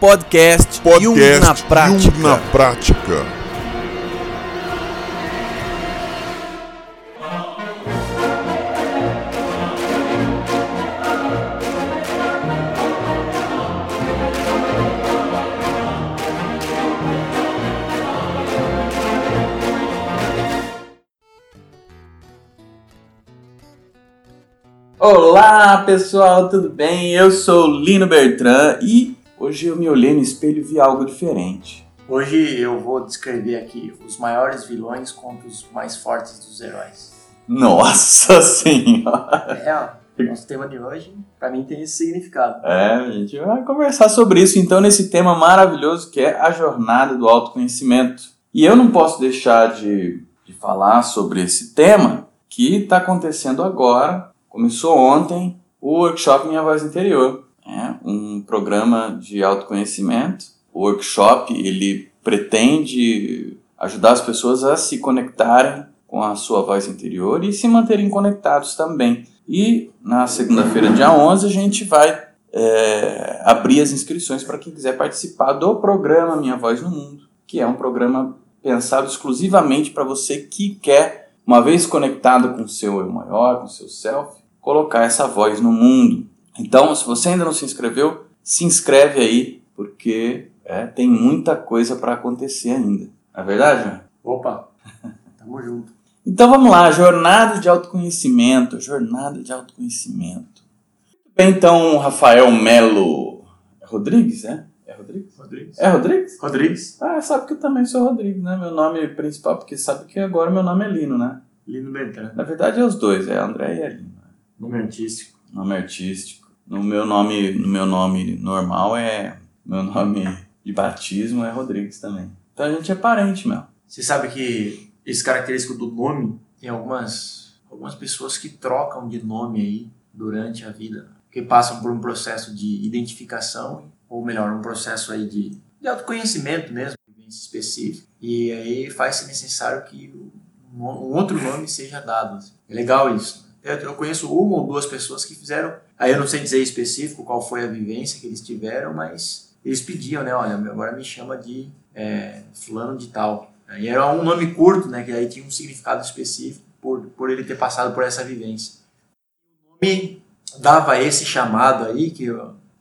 Podcast, Podcast Jung na prática. Jung na prática. Olá pessoal, tudo bem? Eu sou Lino Bertrand e hoje eu me olhei no espelho e vi algo diferente. Hoje eu vou descrever aqui os maiores vilões contra os mais fortes dos heróis. Nossa senhora! É, ó, nosso tema de hoje, pra mim, tem esse significado. É, a gente vai conversar sobre isso então nesse tema maravilhoso que é a jornada do autoconhecimento. E eu não posso deixar de, de falar sobre esse tema que está acontecendo agora. Começou ontem o workshop Minha Voz Interior, um programa de autoconhecimento. O workshop ele pretende ajudar as pessoas a se conectarem com a sua voz interior e se manterem conectados também. E na segunda-feira, dia 11, a gente vai é, abrir as inscrições para quem quiser participar do programa Minha Voz no Mundo, que é um programa pensado exclusivamente para você que quer, uma vez conectado com o seu eu maior, com o seu self, colocar essa voz no mundo. Então, se você ainda não se inscreveu, se inscreve aí, porque é, tem muita coisa para acontecer ainda. Não é verdade, João? Opa, tamo junto. Então vamos lá, jornada de autoconhecimento, jornada de autoconhecimento. Bem, então, Rafael Melo Rodrigues, é? É Rodrigues? Rodrigues. É Rodrigues? Rodrigues, Ah, sabe que eu também sou Rodrigues, né? Meu nome principal, porque sabe que agora meu nome é Lino, né? Lino Bertrand. Na verdade é os dois, é André e é Lino. Nome artístico. Nome artístico. No meu nome, no meu nome normal é. Meu nome de batismo é Rodrigues também. Então a gente é parente, meu. Você sabe que esse característico do nome, tem algumas, algumas pessoas que trocam de nome aí durante a vida, que passam por um processo de identificação, ou melhor, um processo aí de, de autoconhecimento mesmo, vivência específica, e aí faz-se necessário que um, outro nome seja dado. É legal isso. Eu, eu conheço uma ou duas pessoas que fizeram, aí eu não sei dizer específico qual foi a vivência que eles tiveram, mas eles pediam, né, olha, agora me chama de é, fulano de tal. E era um nome curto, né, que aí tinha um significado específico por, por ele ter passado por essa vivência. Nome dava esse chamado aí, que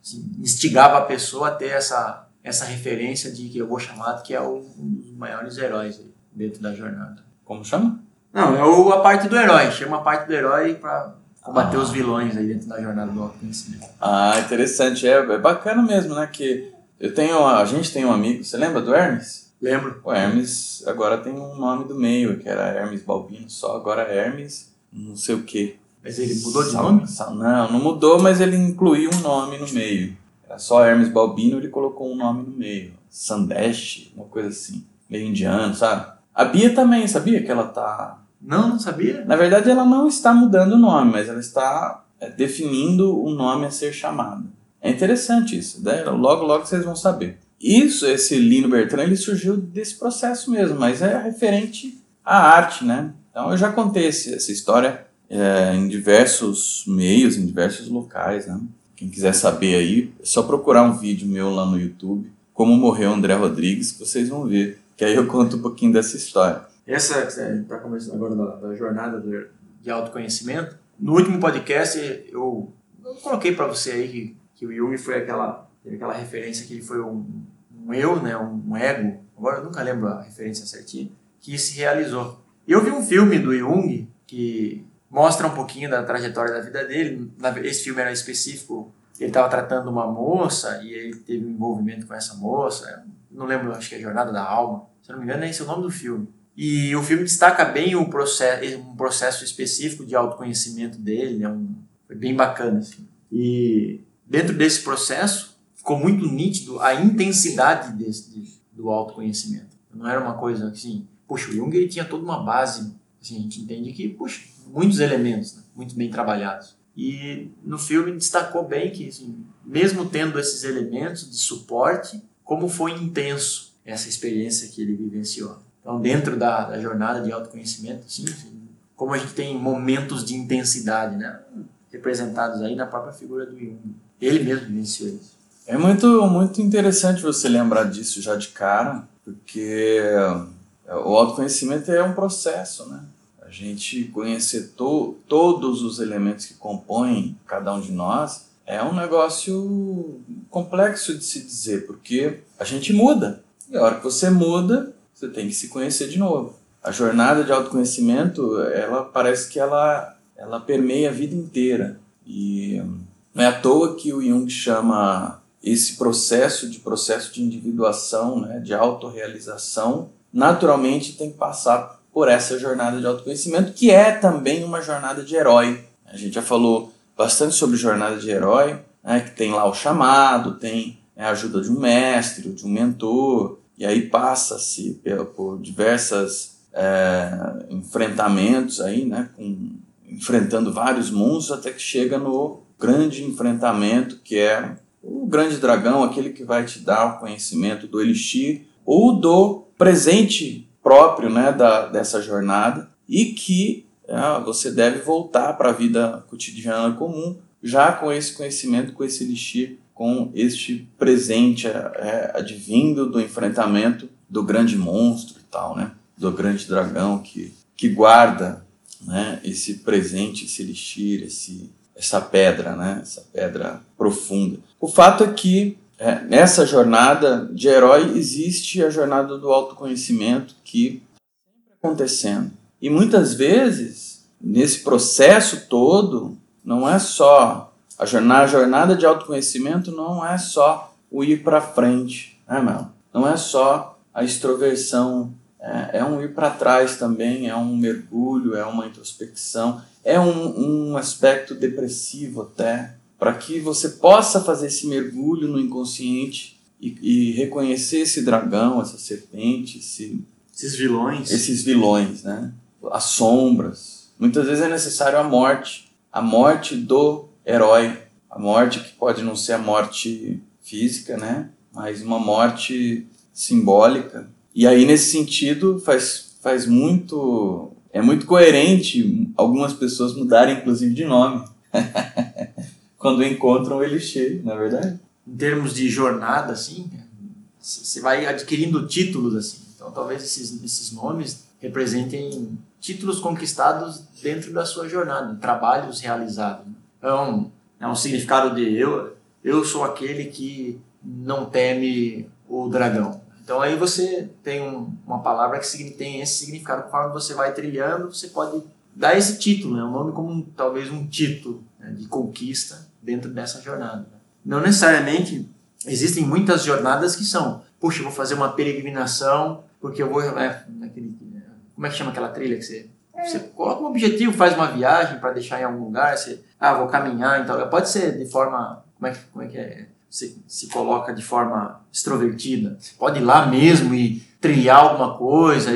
assim, instigava a pessoa a ter essa, essa referência de que eu vou chamar, que é o, um dos maiores heróis aí dentro da jornada. Como chama? Não, é o, a parte do herói, chama a parte do herói para combater Ah. os vilões aí dentro da jornada do autoconhecimento. Ah, interessante. É, é bacana mesmo, né? Que eu tenho. A gente tem um amigo, você lembra do Hermes? Lembro? O Hermes agora tem um nome do meio, que era Hermes Balbino só, agora Hermes não sei o quê. Mas ele mudou de Sal- nome? Sal- Não, não mudou, mas ele incluiu um nome no meio. Era só Hermes Balbino, ele colocou um nome no meio. Sandesh, uma coisa assim. Meio indiano, sabe? A Bia também, sabia que ela tá. Não, não sabia. Na verdade, ela não está mudando o nome, mas ela está é, definindo o nome a ser chamado. É interessante isso, né? Logo, logo vocês vão saber. Isso, esse Lino Bertrand, ele surgiu desse processo mesmo, mas é referente à arte, né? Então eu já contei esse- essa história é, em diversos meios, em diversos locais, né? Quem quiser saber aí, é só procurar um vídeo meu lá no YouTube, Como Morreu André Rodrigues, que vocês vão ver. Que aí eu conto um pouquinho dessa história. Essa, para começar agora da, da jornada de autoconhecimento, no último podcast eu, coloquei para você aí que, que o Jung foi aquela, teve aquela referência que ele foi um, um eu, né, um ego, agora eu nunca lembro a referência certinha, que se realizou. Eu vi um filme do Jung que mostra um pouquinho da trajetória da vida dele. Esse filme era específico, ele estava tratando uma moça e ele teve um envolvimento com essa moça. Não lembro, acho que é Jornada da Alma. Se eu não me engano, esse é o nome do filme. E o filme destaca bem o processo, um processo específico de autoconhecimento dele, né? Um, foi bem bacana. Assim. E dentro desse processo, ficou muito nítido a intensidade desse, de- do autoconhecimento. Não era uma coisa assim, puxa, o Jung ele tinha toda uma base, assim, a gente entende que, puxa, muitos elementos, né? muito bem trabalhados. E no filme destacou bem que, assim, mesmo tendo esses elementos de suporte, como foi intenso essa experiência que ele vivenciou. Então, dentro da, da jornada de autoconhecimento, sim, como a gente tem momentos de intensidade, né? representados aí na própria figura do Jung. Ele mesmo vivenciou isso. É muito, muito interessante você lembrar disso já de cara, porque o autoconhecimento é um processo, né? A gente conhecer to, todos os elementos que compõem cada um de nós é um negócio complexo de se dizer, porque a gente muda. E a hora que você muda, você tem que se conhecer de novo. A jornada de autoconhecimento, ela parece que ela, ela permeia a vida inteira. E não é à toa que o Jung chama esse processo de processo de individuação, né, de autorrealização, naturalmente tem que passar por essa jornada de autoconhecimento, que é também uma jornada de herói. A gente já falou bastante sobre jornada de herói, né, que tem lá o chamado, tem né, a ajuda de um mestre, de um mentor, e aí passa-se por diversas é, enfrentamentos aí, né, com, enfrentando vários monstros até que chega no grande enfrentamento que é o grande dragão, aquele que vai te dar o conhecimento do elixir ou do presente próprio né, da, dessa jornada e que é, você deve voltar para a vida cotidiana comum já com esse conhecimento, com esse elixir, com este presente é, advindo do enfrentamento do grande monstro e tal, né? do grande dragão que, que guarda né, esse presente, esse elixir, esse, essa pedra, né, essa pedra profunda. O fato é que é, nessa jornada de herói existe a jornada do autoconhecimento que está acontecendo. E muitas vezes, nesse processo todo, não é só a jornada, a jornada de autoconhecimento não é só o ir para frente, né, Mel? Não é só a extroversão, é, é um ir para trás também, é um mergulho, é uma introspecção, é um, um aspecto depressivo até, para que você possa fazer esse mergulho no inconsciente e, e reconhecer esse dragão, essa serpente, esse, esses vilões, esses vilões, né? As sombras. Muitas vezes é necessário a morte, a morte do herói, a morte que pode não ser a morte física, né? Mas uma morte simbólica. E aí nesse sentido faz faz muito é muito coerente algumas pessoas mudarem inclusive de nome. quando encontram o Elixir, na é verdade? Em termos de jornada, assim, você vai adquirindo títulos, assim. Então, talvez esses, esses nomes representem títulos conquistados dentro da sua jornada, trabalhos realizados. Então, é um significado de eu, eu sou aquele que não teme o dragão. Então aí você tem um, uma palavra que tem esse significado. Conforme você vai trilhando, você pode dar esse título, né? um nome como um, talvez um título né? de conquista dentro dessa jornada. Não necessariamente existem muitas jornadas que são, puxa, eu vou fazer uma peregrinação porque eu vou é, naquele, como é que chama aquela trilha que você é. Você coloca um objetivo, faz uma viagem para deixar em algum lugar, você, ah, vou caminhar, então pode ser de forma, como é que, como é, que é? Você se coloca de forma extrovertida, você pode ir lá mesmo e trilhar alguma coisa,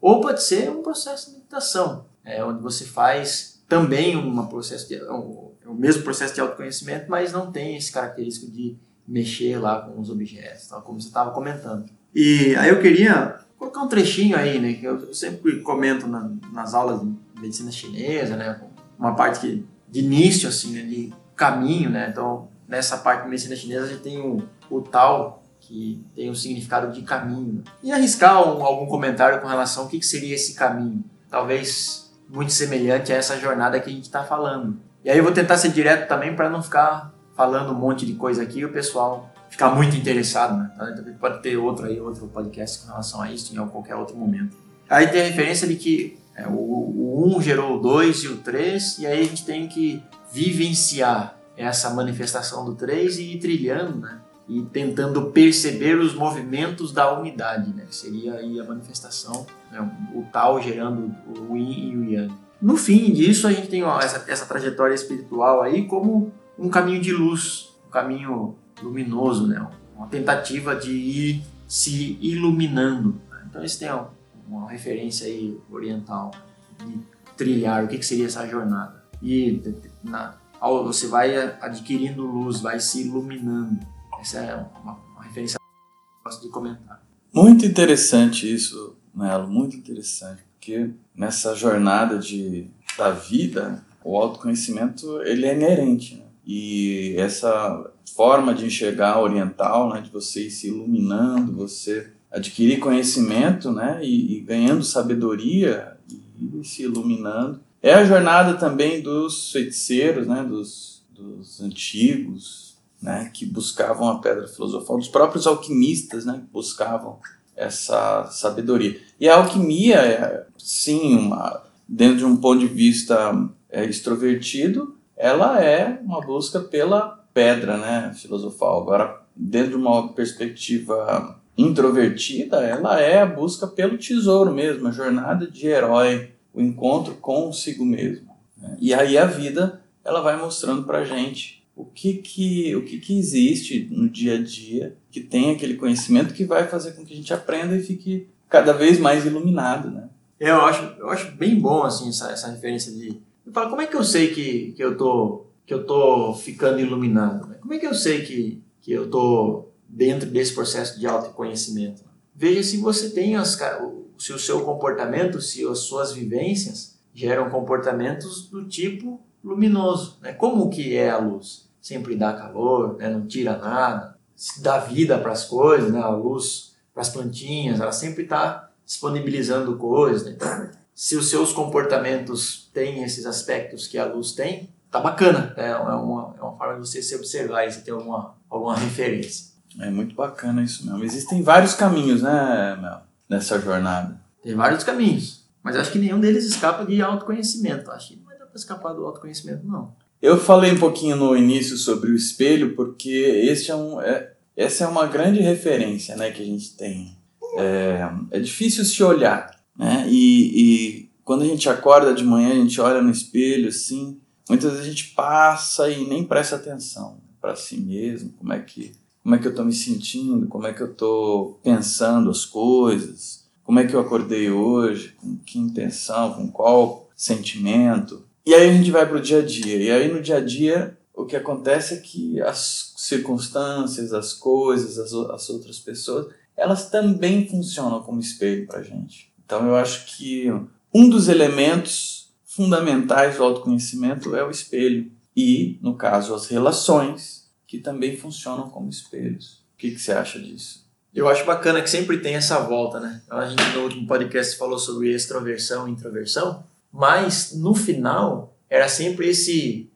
ou pode ser um processo de meditação, é, onde você faz também um processo de, um, o mesmo processo de autoconhecimento, mas não tem esse característico de mexer lá com os objetos, como você estava comentando. E aí eu queria colocar um trechinho aí, né, que eu sempre comento na, nas aulas de medicina chinesa, né, uma parte que, de início, assim, né, de caminho, né, então nessa parte de medicina chinesa a gente tem o, o tal, que tem um significado de caminho. E arriscar um, algum comentário com relação ao que, que seria esse caminho. Talvez muito semelhante a essa jornada que a gente está falando. E aí eu vou tentar ser direto também para não ficar falando um monte de coisa aqui e o pessoal ficar muito interessado, né? Então, pode ter outro aí, outro podcast com relação a isso em qualquer outro momento. Aí tem a referência de que é, o, o 1 gerou o 2 e o 3, e aí a gente tem que vivenciar essa manifestação do 3 e ir trilhando, né? E tentando perceber os movimentos da unidade, né? Que seria aí a manifestação, né? o tal gerando o yin e o yang. No fim disso, a gente tem ó, essa, essa trajetória espiritual aí como um caminho de luz, um caminho luminoso, né? uma tentativa de ir se iluminando. Então, isso tem ó, uma referência aí oriental de trilhar o que, que seria essa jornada. E na, você vai adquirindo luz, vai se iluminando. Essa é uma, uma referência que eu gosto de comentar. Muito interessante isso, Melo, muito interessante porque nessa jornada de, da vida, o autoconhecimento ele é inerente. Né? E essa forma de enxergar oriental, né, de você ir se iluminando, você adquirir conhecimento né, e, e ganhando sabedoria e se iluminando. É a jornada também dos feiticeiros, né, dos, dos antigos, né, que buscavam a pedra filosofal, dos próprios alquimistas né, que buscavam essa sabedoria. E a alquimia é, sim, uma, dentro de um ponto de vista é, extrovertido, ela é uma busca pela pedra né, filosofal. Agora, dentro de uma perspectiva introvertida, ela é a busca pelo tesouro mesmo, a jornada de herói, o encontro consigo mesmo. Né? E aí a vida ela vai mostrando para gente o que que o que que existe no dia a dia que tem aquele conhecimento que vai fazer com que a gente aprenda e fique cada vez mais iluminado, né? É, eu acho eu acho bem bom assim essa, essa referência de eu falo, como é que eu sei que, que eu tô que eu tô ficando iluminado? Né? Como é que eu sei que, que eu tô dentro desse processo de autoconhecimento. Veja se você tem as, se o seu comportamento, se as suas vivências geram comportamentos do tipo luminoso. Né? Como que é a luz? Sempre dá calor, né? não tira nada, dá vida para as coisas, né? a luz para as plantinhas, ela sempre está disponibilizando coisas. Né? Então, se os seus comportamentos têm esses aspectos que a luz tem, tá bacana. Né? É, uma, é uma forma de você se observar e você ter alguma, alguma referência. É muito bacana isso mesmo. Existem vários caminhos, né, Mel, nessa jornada. Tem vários caminhos, mas acho que nenhum deles escapa de autoconhecimento. Acho que não vai dar para escapar do autoconhecimento, não. Eu falei um pouquinho no início sobre o espelho, porque este é um, é, essa é uma grande referência né, que a gente tem. É, é difícil se olhar, né? E, e quando a gente acorda de manhã, a gente olha no espelho, assim, muitas vezes a gente passa e nem presta atenção para si mesmo, como é que como é que eu estou me sentindo, como é que eu estou pensando as coisas, como é que eu acordei hoje, com que intenção, com qual sentimento. E aí a gente vai para o dia a dia. E aí no dia a dia o que acontece é que as circunstâncias, as coisas, as, as outras pessoas, elas também funcionam como espelho para a gente. Então eu acho que um dos elementos fundamentais do autoconhecimento é o espelho. E, no caso, as relações que também funcionam como espelhos. O que, que você acha disso? Eu acho bacana que sempre tem essa volta, né? A gente no último podcast falou sobre extroversão e introversão, mas no final era sempre esse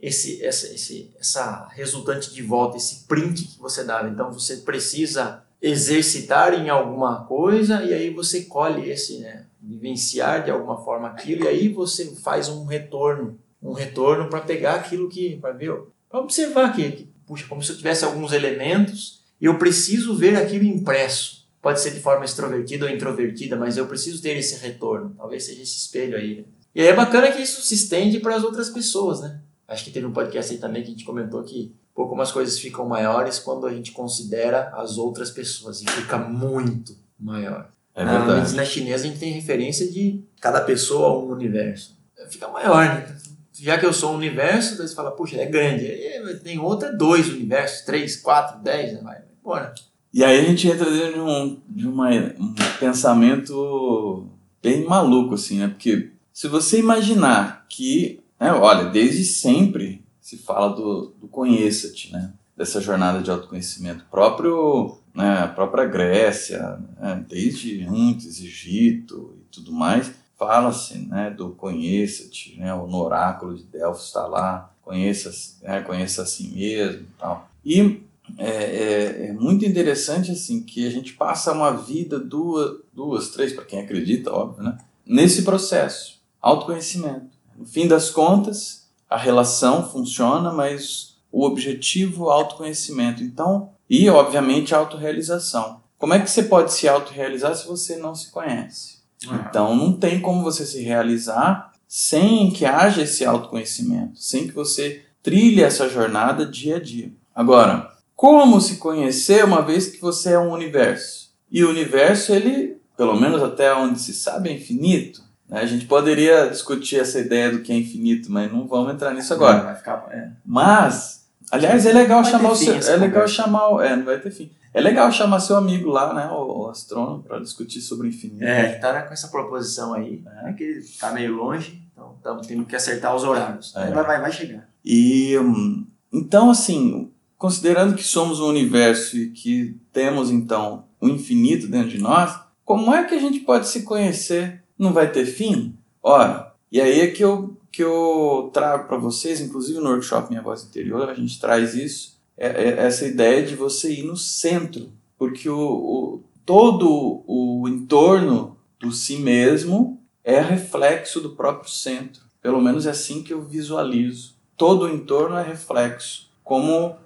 esse essa esse, essa resultante de volta, esse print que você dava. Então você precisa exercitar em alguma coisa e aí você colhe esse, né? Vivenciar de alguma forma aquilo e aí você faz um retorno, um retorno para pegar aquilo que para ver, para observar que puxa, como se eu tivesse alguns elementos e eu preciso ver aquilo impresso. Pode ser de forma extrovertida ou introvertida, mas eu preciso ter esse retorno. Talvez seja esse espelho aí. Né? E aí é bacana que isso se estende para as outras pessoas, né? Acho que teve um podcast aí também que a gente comentou que pô, como as coisas ficam maiores quando a gente considera as outras pessoas. E fica muito maior. É verdade. Na medicina chinesa a gente tem referência de cada pessoa um universo. Fica maior, né? já que eu sou um universo, você fala, puxa, é grande. Aí tem outra, dois universos, três, quatro, dez, né? vai embora. E aí a gente entra dentro de um, de uma, um pensamento bem maluco, assim, né? Porque se você imaginar que, né, olha, desde sempre se fala do, do conheça-te, né? Dessa jornada de autoconhecimento. Próprio, né, a própria Grécia, né, desde antes, Egito e tudo mais, fala-se né, do conheça-te, né, no oráculo de Delfos está lá, conheça, né, conheça a si mesmo e tal. E é, é, é, muito interessante assim que a gente passa uma vida, duas, duas três, para quem acredita, óbvio, né, nesse processo, autoconhecimento. No fim das contas, a relação funciona, mas o objetivo, autoconhecimento. Então, e obviamente a autorrealização. Como é que você pode se autorrealizar se você não se conhece? Então não tem como você se realizar sem que haja esse autoconhecimento, sem que você trilhe essa jornada dia a dia. Agora, como se conhecer uma vez que você é um universo? E o universo, ele, pelo menos até onde se sabe, é infinito. Né? A gente poderia discutir essa ideia do que é infinito, mas não vamos entrar nisso agora. Ficar, é. Mas, aliás, é legal chamar o seu, é legal chamar, é, não vai ter fim. É legal chamar seu amigo lá, né, o, o astrônomo, para discutir sobre o infinito. É, ele tá com essa proposição aí, é. que ele tá meio longe, então tamo, temos que acertar os horários. É. Vai, vai, vai chegar. E, hum, Então, assim, considerando que somos um universo e que temos então o infinito dentro de nós, como é que a gente pode se conhecer? Não vai ter fim? Ora, e aí é que eu, que eu trago para vocês, inclusive no workshop Minha Voz Interior, a gente traz isso, é, é essa ideia de você ir no centro, porque o, o, todo o entorno do si mesmo é reflexo do próprio centro. Pelo menos é assim que eu visualizo. Todo o entorno é reflexo, como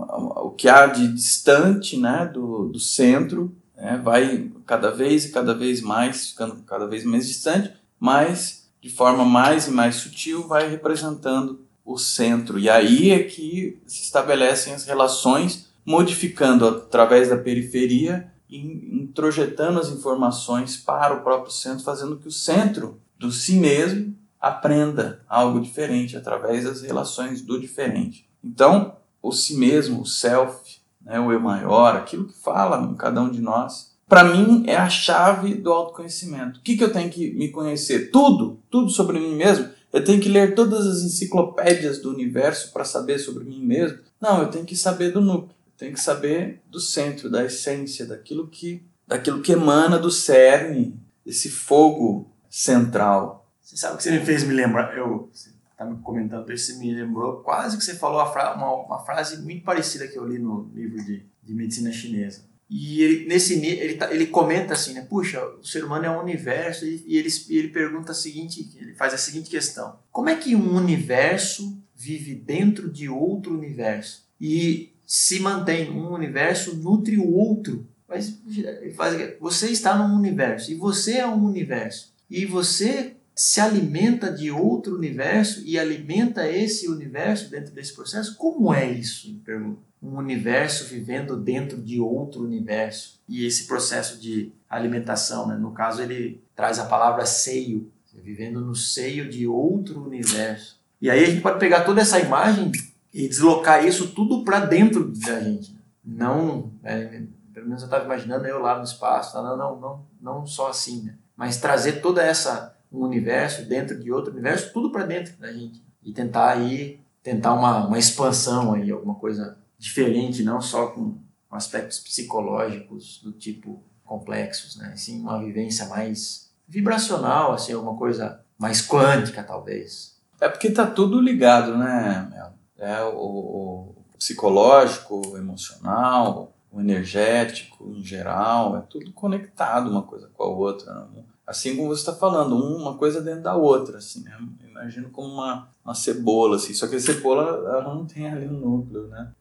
o que há de distante né, do, do centro né, vai cada vez e cada vez mais, ficando cada vez mais distante, mas de forma mais e mais sutil vai representando o centro. E aí é que se estabelecem as relações, modificando através da periferia e introjetando as informações para o próprio centro, fazendo que o centro do si mesmo aprenda algo diferente através das relações do diferente. Então, o si mesmo, o self, né, o eu maior, aquilo que fala em cada um de nós, para mim é a chave do autoconhecimento. O que, que eu tenho que me conhecer? Tudo, tudo sobre mim mesmo. Eu tenho que ler todas as enciclopédias do universo para saber sobre mim mesmo? Não, eu tenho que saber do núcleo, eu tenho que saber do centro, da essência, daquilo que, daquilo que emana do cerne, desse fogo central. Você sabe o que você me fez me lembrar? Eu, tá me comentando isso, me lembrou quase que você falou uma, uma, frase muito parecida que eu li no livro de, de medicina chinesa. E ele, nesse ele, tá, ele comenta assim, né? Puxa, o ser humano é um universo e, e ele, ele pergunta a seguinte, ele faz a seguinte questão: Como é que um universo vive dentro de outro universo e se mantém um universo nutre o outro? Mas ele faz, você está num universo e você é um universo e você se alimenta de outro universo e alimenta esse universo dentro desse processo? Como é isso? Um universo vivendo dentro de outro universo. E esse processo de alimentação, né? no caso, ele traz a palavra seio, vivendo no seio de outro universo. E aí a gente pode pegar toda essa imagem e deslocar isso tudo para dentro da gente. Não, é, pelo menos eu estava imaginando eu lá no espaço, não, não, não, não só assim, né? mas trazer toda essa um universo dentro de outro universo, tudo para dentro da gente. E tentar aí, tentar uma, uma expansão aí, alguma coisa diferente, não só com aspectos psicológicos do tipo complexos, né? Sim, uma vivência mais vibracional, assim, alguma coisa mais quântica, talvez. É porque tá tudo ligado, né, Mel? É o, o psicológico, o emocional, o energético em geral, é tudo conectado uma coisa com a outra. Né? Assim como você está falando, uma coisa dentro da outra, assim, né? Imagino como uma, uma cebola, assim, só que a cebola ela não tem ali o núcleo, né?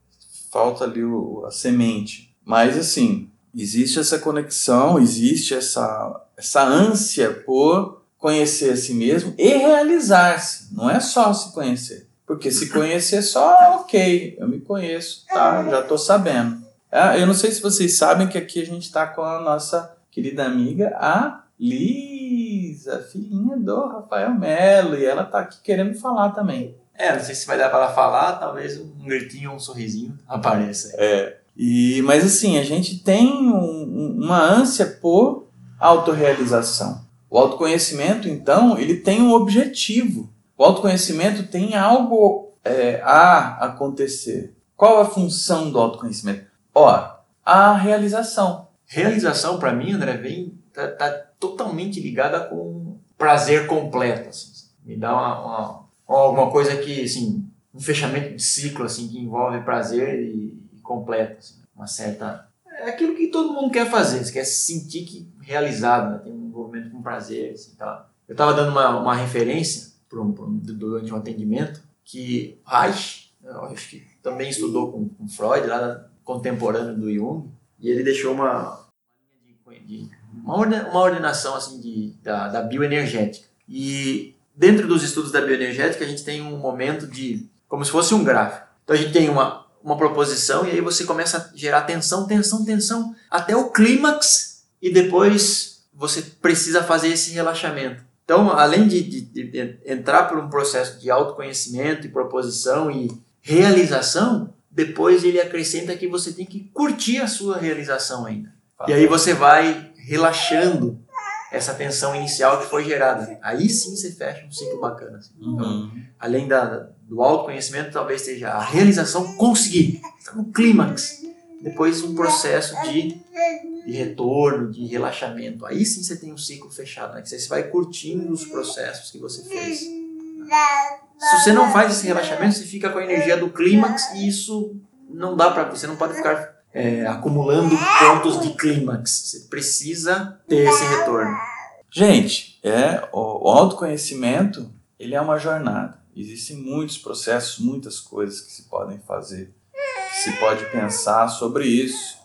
Falta ali o, a semente. Mas, assim, existe essa conexão, existe essa, essa ânsia por conhecer a si mesmo e realizar-se. Não é só se conhecer. Porque se conhecer só, ok, eu me conheço, tá? Já estou sabendo. É, eu não sei se vocês sabem que aqui a gente está com a nossa querida amiga, a Lisa, filhinha do Rafael Melo, e ela tá aqui querendo falar também. É, não sei se vai dar para falar, talvez um gritinho ou um sorrisinho apareça. É. E, mas assim, a gente tem um, uma ânsia por autorrealização. O autoconhecimento, então, ele tem um objetivo. O autoconhecimento tem algo é, a acontecer. Qual a função do autoconhecimento? Ora, a realização. Realização, para mim, André, vem tá, tá totalmente ligada com prazer completo. Assim. Me dá uma, uma, alguma coisa que, assim, um fechamento de ciclo assim, que envolve prazer e, e completo. Assim, uma certa. É aquilo que todo mundo quer fazer, você quer se sentir que realizado, né? tem um envolvimento com prazer. Assim, tá? Eu estava dando uma, uma referência um, durante um atendimento que Reich, eu acho que também estudou com, com Freud, lá contemporâneo do Jung, e ele deixou uma, de uma ordenação assim de, da, da bioenergética. E dentro dos estudos da bioenergética, a gente tem um momento de. como se fosse um gráfico. Então a gente tem uma, uma proposição e aí você começa a gerar tensão, tensão, tensão, até o clímax e depois você precisa fazer esse relaxamento. Então, além de, de, de, entrar por um processo de autoconhecimento e proposição e realização, depois ele acrescenta que você tem que curtir a sua realização ainda. E aí você vai relaxando essa tensão inicial que foi gerada. Aí sim você fecha um ciclo bacana. assim. Então, Uhum. além da, do autoconhecimento, talvez seja a realização, conseguir, está no clímax. Depois um processo de, de retorno, de relaxamento. Aí sim você tem um ciclo fechado, né? que você vai curtindo os processos que você fez. Se você não faz esse relaxamento, você fica com a energia do clímax e isso não dá para você não pode ficar é, acumulando pontos de clímax. Você precisa ter esse retorno. Gente, é, o, autoconhecimento ele é uma jornada. Existem muitos processos, muitas coisas que se podem fazer, se pode pensar sobre isso.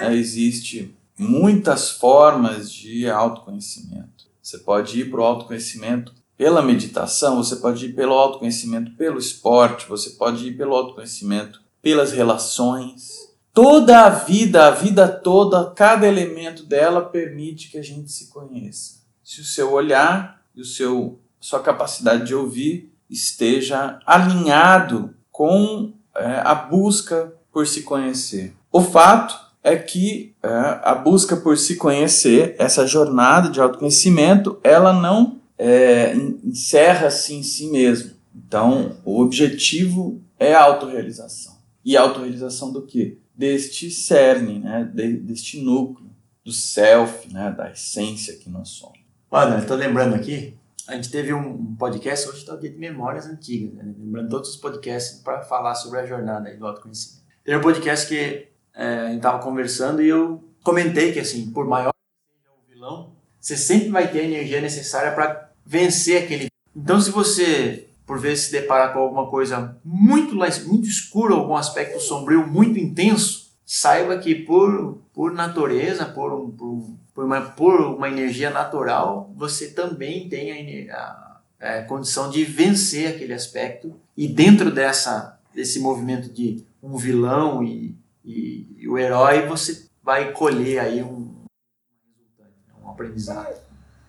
né? Existe muitas formas de autoconhecimento. Você pode ir para o autoconhecimento pela meditação, você pode ir pelo autoconhecimento pelo esporte, você pode ir pelo autoconhecimento pelas relações. Toda a vida, a vida toda, cada elemento dela permite que a gente se conheça. Se o seu olhar e o seu sua capacidade de ouvir esteja alinhado com é, a busca por se conhecer. O fato é que é, a busca por se conhecer, essa jornada de autoconhecimento, ela não é, encerra-se em si mesmo. Então, o objetivo é a autorrealização. E a autorrealização do quê? Deste cerne, né? De, deste núcleo, do self, né? da essência que nós somos. Eu tô lembrando aqui, a gente teve um podcast, hoje tá de memórias antigas, né? lembrando todos os podcasts para falar sobre a jornada do autoconhecimento. Teve um podcast que é, a gente tava conversando e eu comentei que, assim, por maior que seja o vilão, você sempre vai ter a energia necessária para vencer aquele. Então, se você, por vezes, se deparar com alguma coisa muito, muito escura, algum aspecto sombrio muito intenso, saiba que por, por natureza, por, por, por, uma, por uma energia natural, você também tem a, ener- a, é, condição de vencer aquele aspecto. E dentro dessa, desse movimento de um vilão e, e, e o herói, você vai colher aí um, um aprendizado.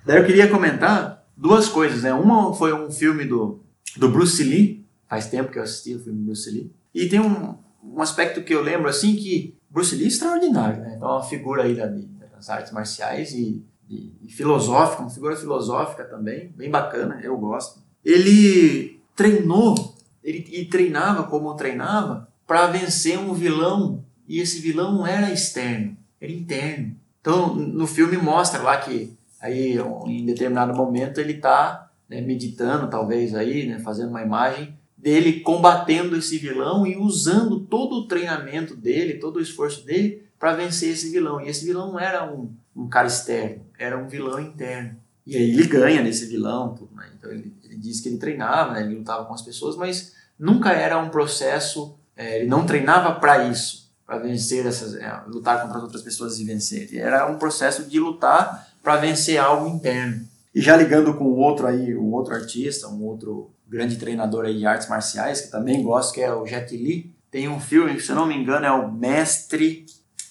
Daí eu queria comentar duas coisas, né? Uma foi um filme do, do Bruce Lee, faz tempo que eu assisti o filme Bruce Lee, e tem um, um aspecto que eu lembro assim que Bruce Lee é extraordinário, né? Então é uma figura aí da, das artes marciais e, e, e filosófica, uma figura filosófica também, bem bacana, eu gosto. Ele treinou, ele e treinava como treinava para vencer um vilão e esse vilão não era externo, era interno. Então no filme mostra lá que aí em determinado momento ele está meditando talvez aí, né, fazendo uma imagem dele combatendo esse vilão e usando todo o treinamento dele, todo o esforço dele para vencer esse vilão. E esse vilão não era um, um cara externo, era um vilão interno. E aí ele ganha desse vilão, tudo, né? então ele, ele diz que ele treinava, né? ele lutava com as pessoas, mas nunca era um processo, é, ele não treinava para isso, para vencer essas, é, lutar contra as outras pessoas e vencer. Era um processo de lutar para vencer algo interno. E já ligando com outro aí, um outro artista, um outro grande treinador aí de artes marciais, que também gosto, que é o Jet Li, tem um filme, se eu não me engano, é o Mestre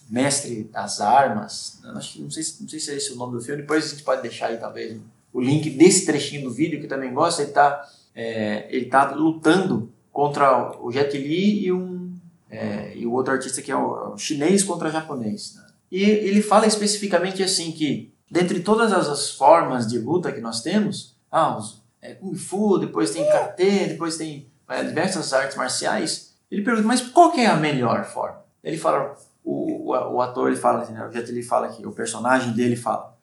Mestre das Armas. Eu Acho não sei, se- não sei se é esse o nome do filme. Depois a gente pode deixar aí talvez o link desse trechinho do vídeo que também gosto. Ele está ele tá lutando contra o Jet Li e um é, e o outro artista que é o, o chinês contra o japonês. né? E ele fala especificamente assim que dentre todas as, as formas de luta que nós temos, ah, os, é, Kung Fu, depois tem Karatê, depois tem é, diversas artes marciais. Ele pergunta, mas qual que é a melhor forma? Ele fala, o, o, o ator ele fala, assim, né, o Jet Li fala aqui, o personagem dele fala,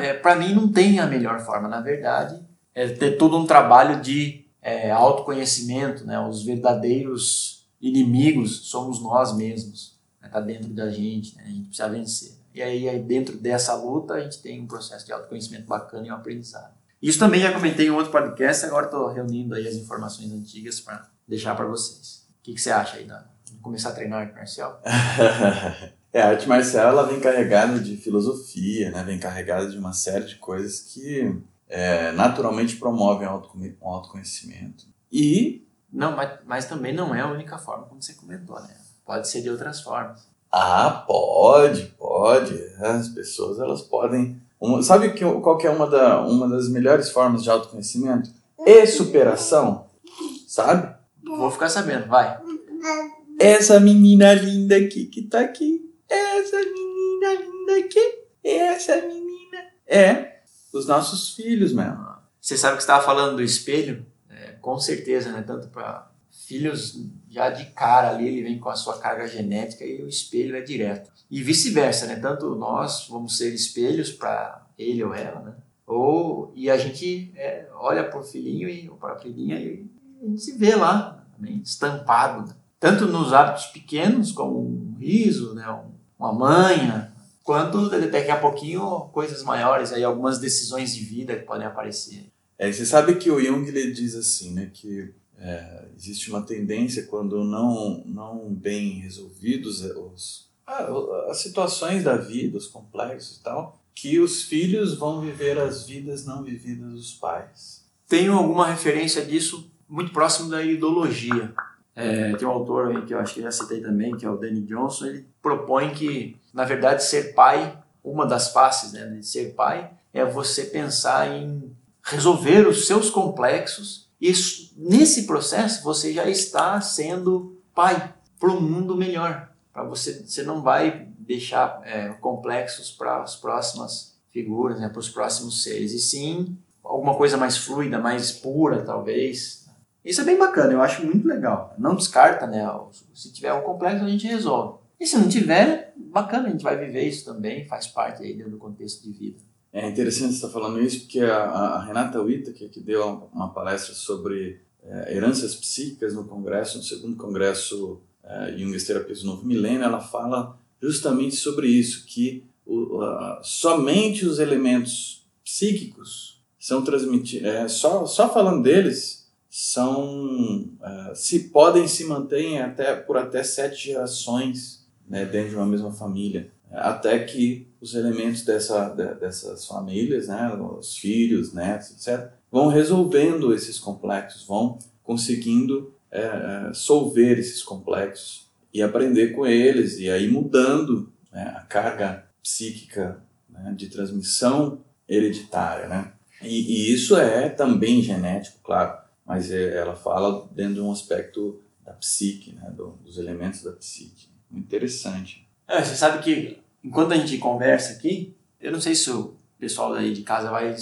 é, para mim não tem a melhor forma, na verdade, é ter todo um trabalho de é, autoconhecimento, né, os verdadeiros inimigos somos nós mesmos, está dentro da gente, né, a gente precisa vencer. E aí, dentro dessa luta, a gente tem um processo de autoconhecimento bacana e um aprendizado. Isso também já comentei em outro podcast, agora estou reunindo aí as informações antigas para deixar para vocês. O que, que você acha aí, da começar a treinar arte marcial? é, a arte marcial ela vem carregada de filosofia, né? vem carregada de uma série de coisas que é, naturalmente promovem o autoconhecimento. E, Não, mas, mas também não é a única forma, como você comentou, né? Pode ser de outras formas. Ah, pode, pode, as pessoas elas podem... uma- sabe que, qual que é uma, da, uma das melhores formas de autoconhecimento? E superação, sabe? Vou ficar sabendo, vai. Essa menina linda aqui que tá aqui. Essa menina linda aqui. Essa menina. É os nossos filhos mesmo. Você sabe que você estava falando do espelho? É, com certeza, né? Tanto para filhos já de cara ali, ele vem com a sua carga genética e o espelho é direto. E vice-versa, né? Tanto nós vamos ser espelhos para ele ou ela, né? Ou, e a gente é, olha para o filhinho e, ou para a filhinha e a gente se vê lá, também, estampado. Né? Tanto nos hábitos pequenos, como um riso, né? Um, uma manha, quanto daqui a pouquinho coisas maiores, aí algumas decisões de vida que podem aparecer. É, você sabe que o Jung ele diz assim, né, que é, existe uma tendência quando não não bem resolvidos os, as situações da vida, os complexos e tal, que os filhos vão viver as vidas não vividas dos pais. Tenho alguma referência disso muito próximo da ideologia. É, tem um autor que eu acho que já citei também, que é o Danny Johnson, ele propõe que, na verdade, ser pai, uma das faces né, de ser pai, é você pensar em resolver os seus complexos e nesse processo você já está sendo pai para um mundo melhor. Para você, você não vai deixar é, complexos para as próximas figuras, né, para os próximos seres, e sim alguma coisa mais fluida, mais pura, talvez, isso é bem bacana, eu acho muito legal. Não descarta, né? Se tiver um complexo, a gente resolve. E se não tiver, bacana, a gente vai viver isso também, faz parte aí do contexto de vida. É interessante você estar falando isso, porque a, a Renata Witta, que, que deu uma palestra sobre é, heranças psíquicas no congresso, no segundo congresso é, Jung Terapias do Novo Milênio, ela fala justamente sobre isso, que o, a, somente os elementos psíquicos são transmitidos, é, só, só falando deles, são uh, se podem se manter até por até sete gerações né, dentro de uma mesma família até que os elementos dessa, de, dessas famílias né os filhos netos etc vão resolvendo esses complexos vão conseguindo é, solver esses complexos e aprender com eles e aí mudando né, a carga psíquica né, de transmissão hereditária né e, e isso é também genético claro mas é, ela fala dentro de um aspecto da psique, né, dos elementos da psique. Interessante. É, você sabe que enquanto a gente conversa aqui, eu não sei se o pessoal daí de casa vai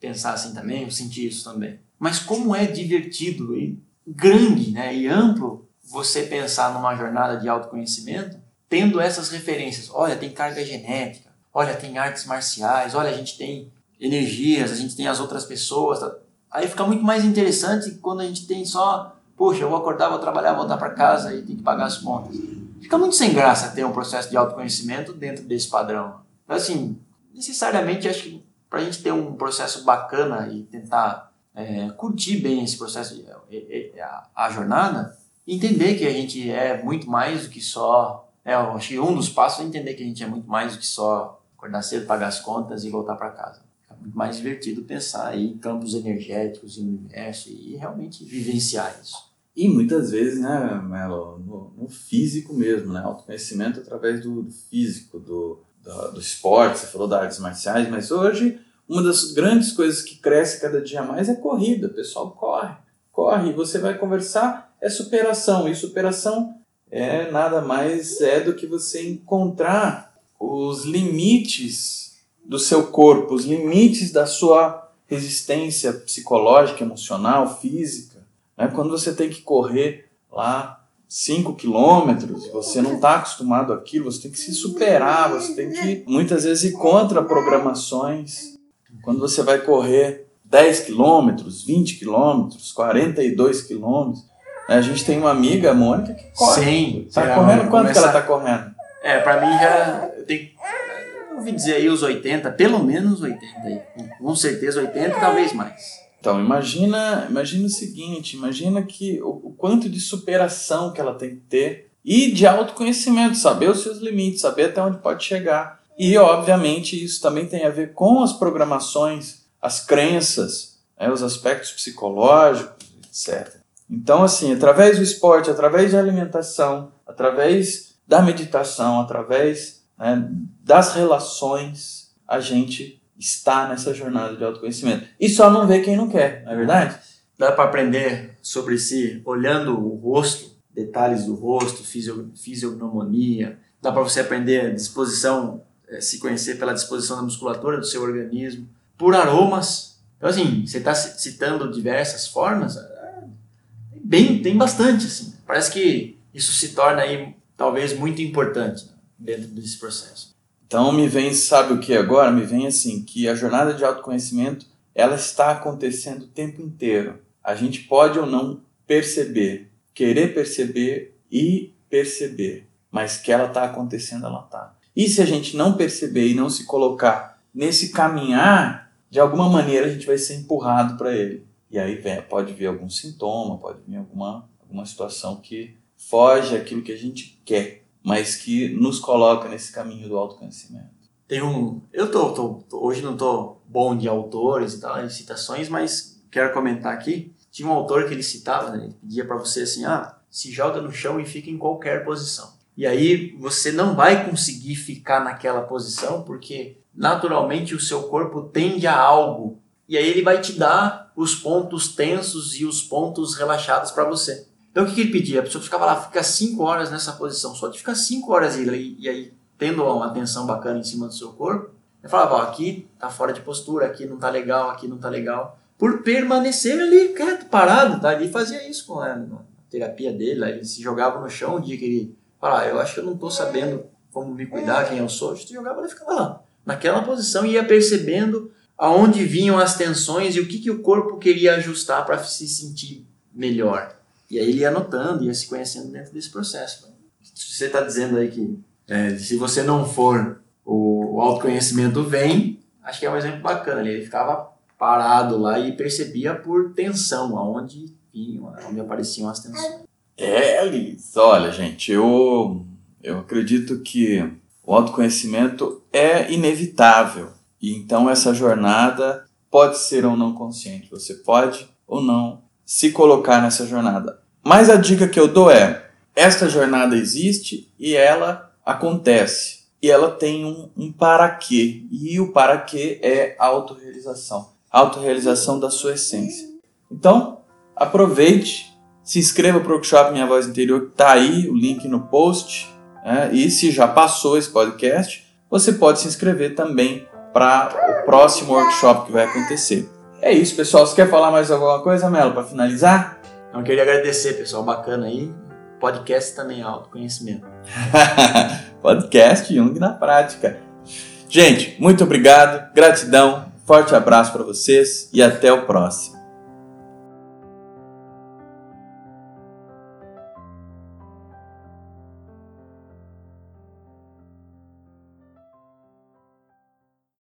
pensar assim também, ou sentir isso também. Mas como é divertido e grande né, e amplo você pensar numa jornada de autoconhecimento tendo essas referências. Olha, tem carga genética, olha, tem artes marciais, olha, a gente tem energias, a gente tem as outras pessoas. Tá? Aí fica muito mais interessante quando a gente tem só, poxa, eu vou acordar, vou trabalhar, voltar para casa e tem que pagar as contas. Fica muito sem graça ter um processo de autoconhecimento dentro desse padrão. Então, assim, necessariamente acho que para a gente ter um processo bacana e tentar é, curtir bem esse processo, de, a, a, jornada, entender que a gente é muito mais do que só. É, acho que um dos passos é entender que a gente é muito mais do que só acordar cedo, pagar as contas e voltar para casa muito mais divertido pensar em campos energéticos, em universo e realmente vivenciar isso. E muitas vezes, né, Melo, no, no físico mesmo, né, autoconhecimento através do, do físico, do, do, do, esporte, você falou das artes marciais, mas hoje uma das grandes coisas que cresce cada dia mais é corrida, o pessoal corre, corre, você vai conversar, é superação, e superação é nada mais é do que você encontrar os limites do seu corpo, os limites da sua resistência psicológica, emocional, física. Né? Quando você tem que correr lá 5 quilômetros, você não está acostumado àquilo, você tem que se superar, você tem que muitas vezes ir contra programações. Quando você vai correr 10 quilômetros, 20 quilômetros, 42 quilômetros, né? a gente tem uma amiga, a Mônica, que corre. Sim. Está correndo? Quanto começar... que ela está correndo? É, para mim já tem ouvi dizer aí os 80, pelo menos 80 aí. Com certeza 80 e talvez mais. Então, imagina, imagina o seguinte, imagina que o, o, quanto de superação que ela tem que ter e de autoconhecimento, saber os seus limites, saber até onde pode chegar. E, obviamente, isso também tem a ver com as programações, as crenças, né, os aspectos psicológicos, etc. Então, assim, através do esporte, através da alimentação, através da meditação, através né, das relações, a gente está nessa jornada de autoconhecimento. E só não vê quem não quer, não é verdade? Dá para aprender sobre si olhando o rosto, detalhes do rosto, fisiognomonia. Dá para você aprender disposição, eh, se conhecer pela disposição da musculatura do seu organismo. por aromas. Então, assim, você está citando diversas formas, é, bem, tem bastante, assim. Parece que isso se torna aí, talvez, muito importante né, dentro desse processo. Então me vem, sabe o que agora? Me vem assim, que a jornada de autoconhecimento, ela está acontecendo o tempo inteiro. A gente pode ou não perceber, querer perceber e perceber, mas que ela está acontecendo, ela está. E se a gente não perceber e não se colocar nesse caminhar, de alguma maneira a gente vai ser empurrado para ele. E aí vem, pode vir algum sintoma, pode vir alguma, alguma situação que foge aquilo que a gente quer, mas que nos coloca nesse caminho do autoconhecimento. Tem um, eu tô, tô, tô hoje não tô bom de autores e tal, de citações, mas quero comentar aqui. Tinha um autor que ele citava, né, ele pedia para você assim, ah, se joga no chão e fica em qualquer posição. E aí você não vai conseguir ficar naquela posição porque naturalmente o seu corpo tende a algo. E aí ele vai te dar os pontos tensos e os pontos relaxados para você. Então o que, que, ele pedia? A pessoa ficava lá, fica 5 horas nessa posição, só de ficar 5 horas e, e aí tendo uma atenção bacana em cima do seu corpo, ele falava, ó, aqui tá fora de postura, aqui não tá legal, aqui não tá legal. Por permanecer ali quieto, parado, tá? Ele fazia isso com a, terapia dele, ele se jogava no chão um dia que ele falava, ah, eu acho que eu não tô sabendo como me cuidar, quem eu sou, gente jogava e ficava lá, naquela posição e ia percebendo aonde vinham as tensões e o que, que o corpo queria ajustar para se sentir melhor. E aí ele ia anotando, ia se conhecendo dentro desse processo. Você está dizendo aí que é, se você não for, o, o, autoconhecimento vem, acho que é um exemplo bacana. Ele ficava parado lá e percebia por tensão, aonde vinham, onde apareciam as tensões. É, Liz, olha, gente, eu, eu acredito que o autoconhecimento é inevitável. E então essa jornada pode ser ou não consciente. Você pode ou não se colocar nessa jornada. Mas a dica que eu dou é: esta jornada existe e ela acontece. E ela tem um, um para quê. E o para quê é a autorrealização. Autorrealização da sua essência. Então, aproveite, se inscreva para o workshop Minha Voz Interior, que está aí, o link no post. Né? E se já passou esse podcast, você pode se inscrever também para o próximo workshop que vai acontecer. É isso, pessoal. Você quer falar mais alguma coisa, Melo, para finalizar? Não queria agradecer, pessoal, bacana aí. Podcast também é autoconhecimento. Podcast Jung na prática. Gente, muito obrigado, gratidão, forte abraço para vocês e até o próximo.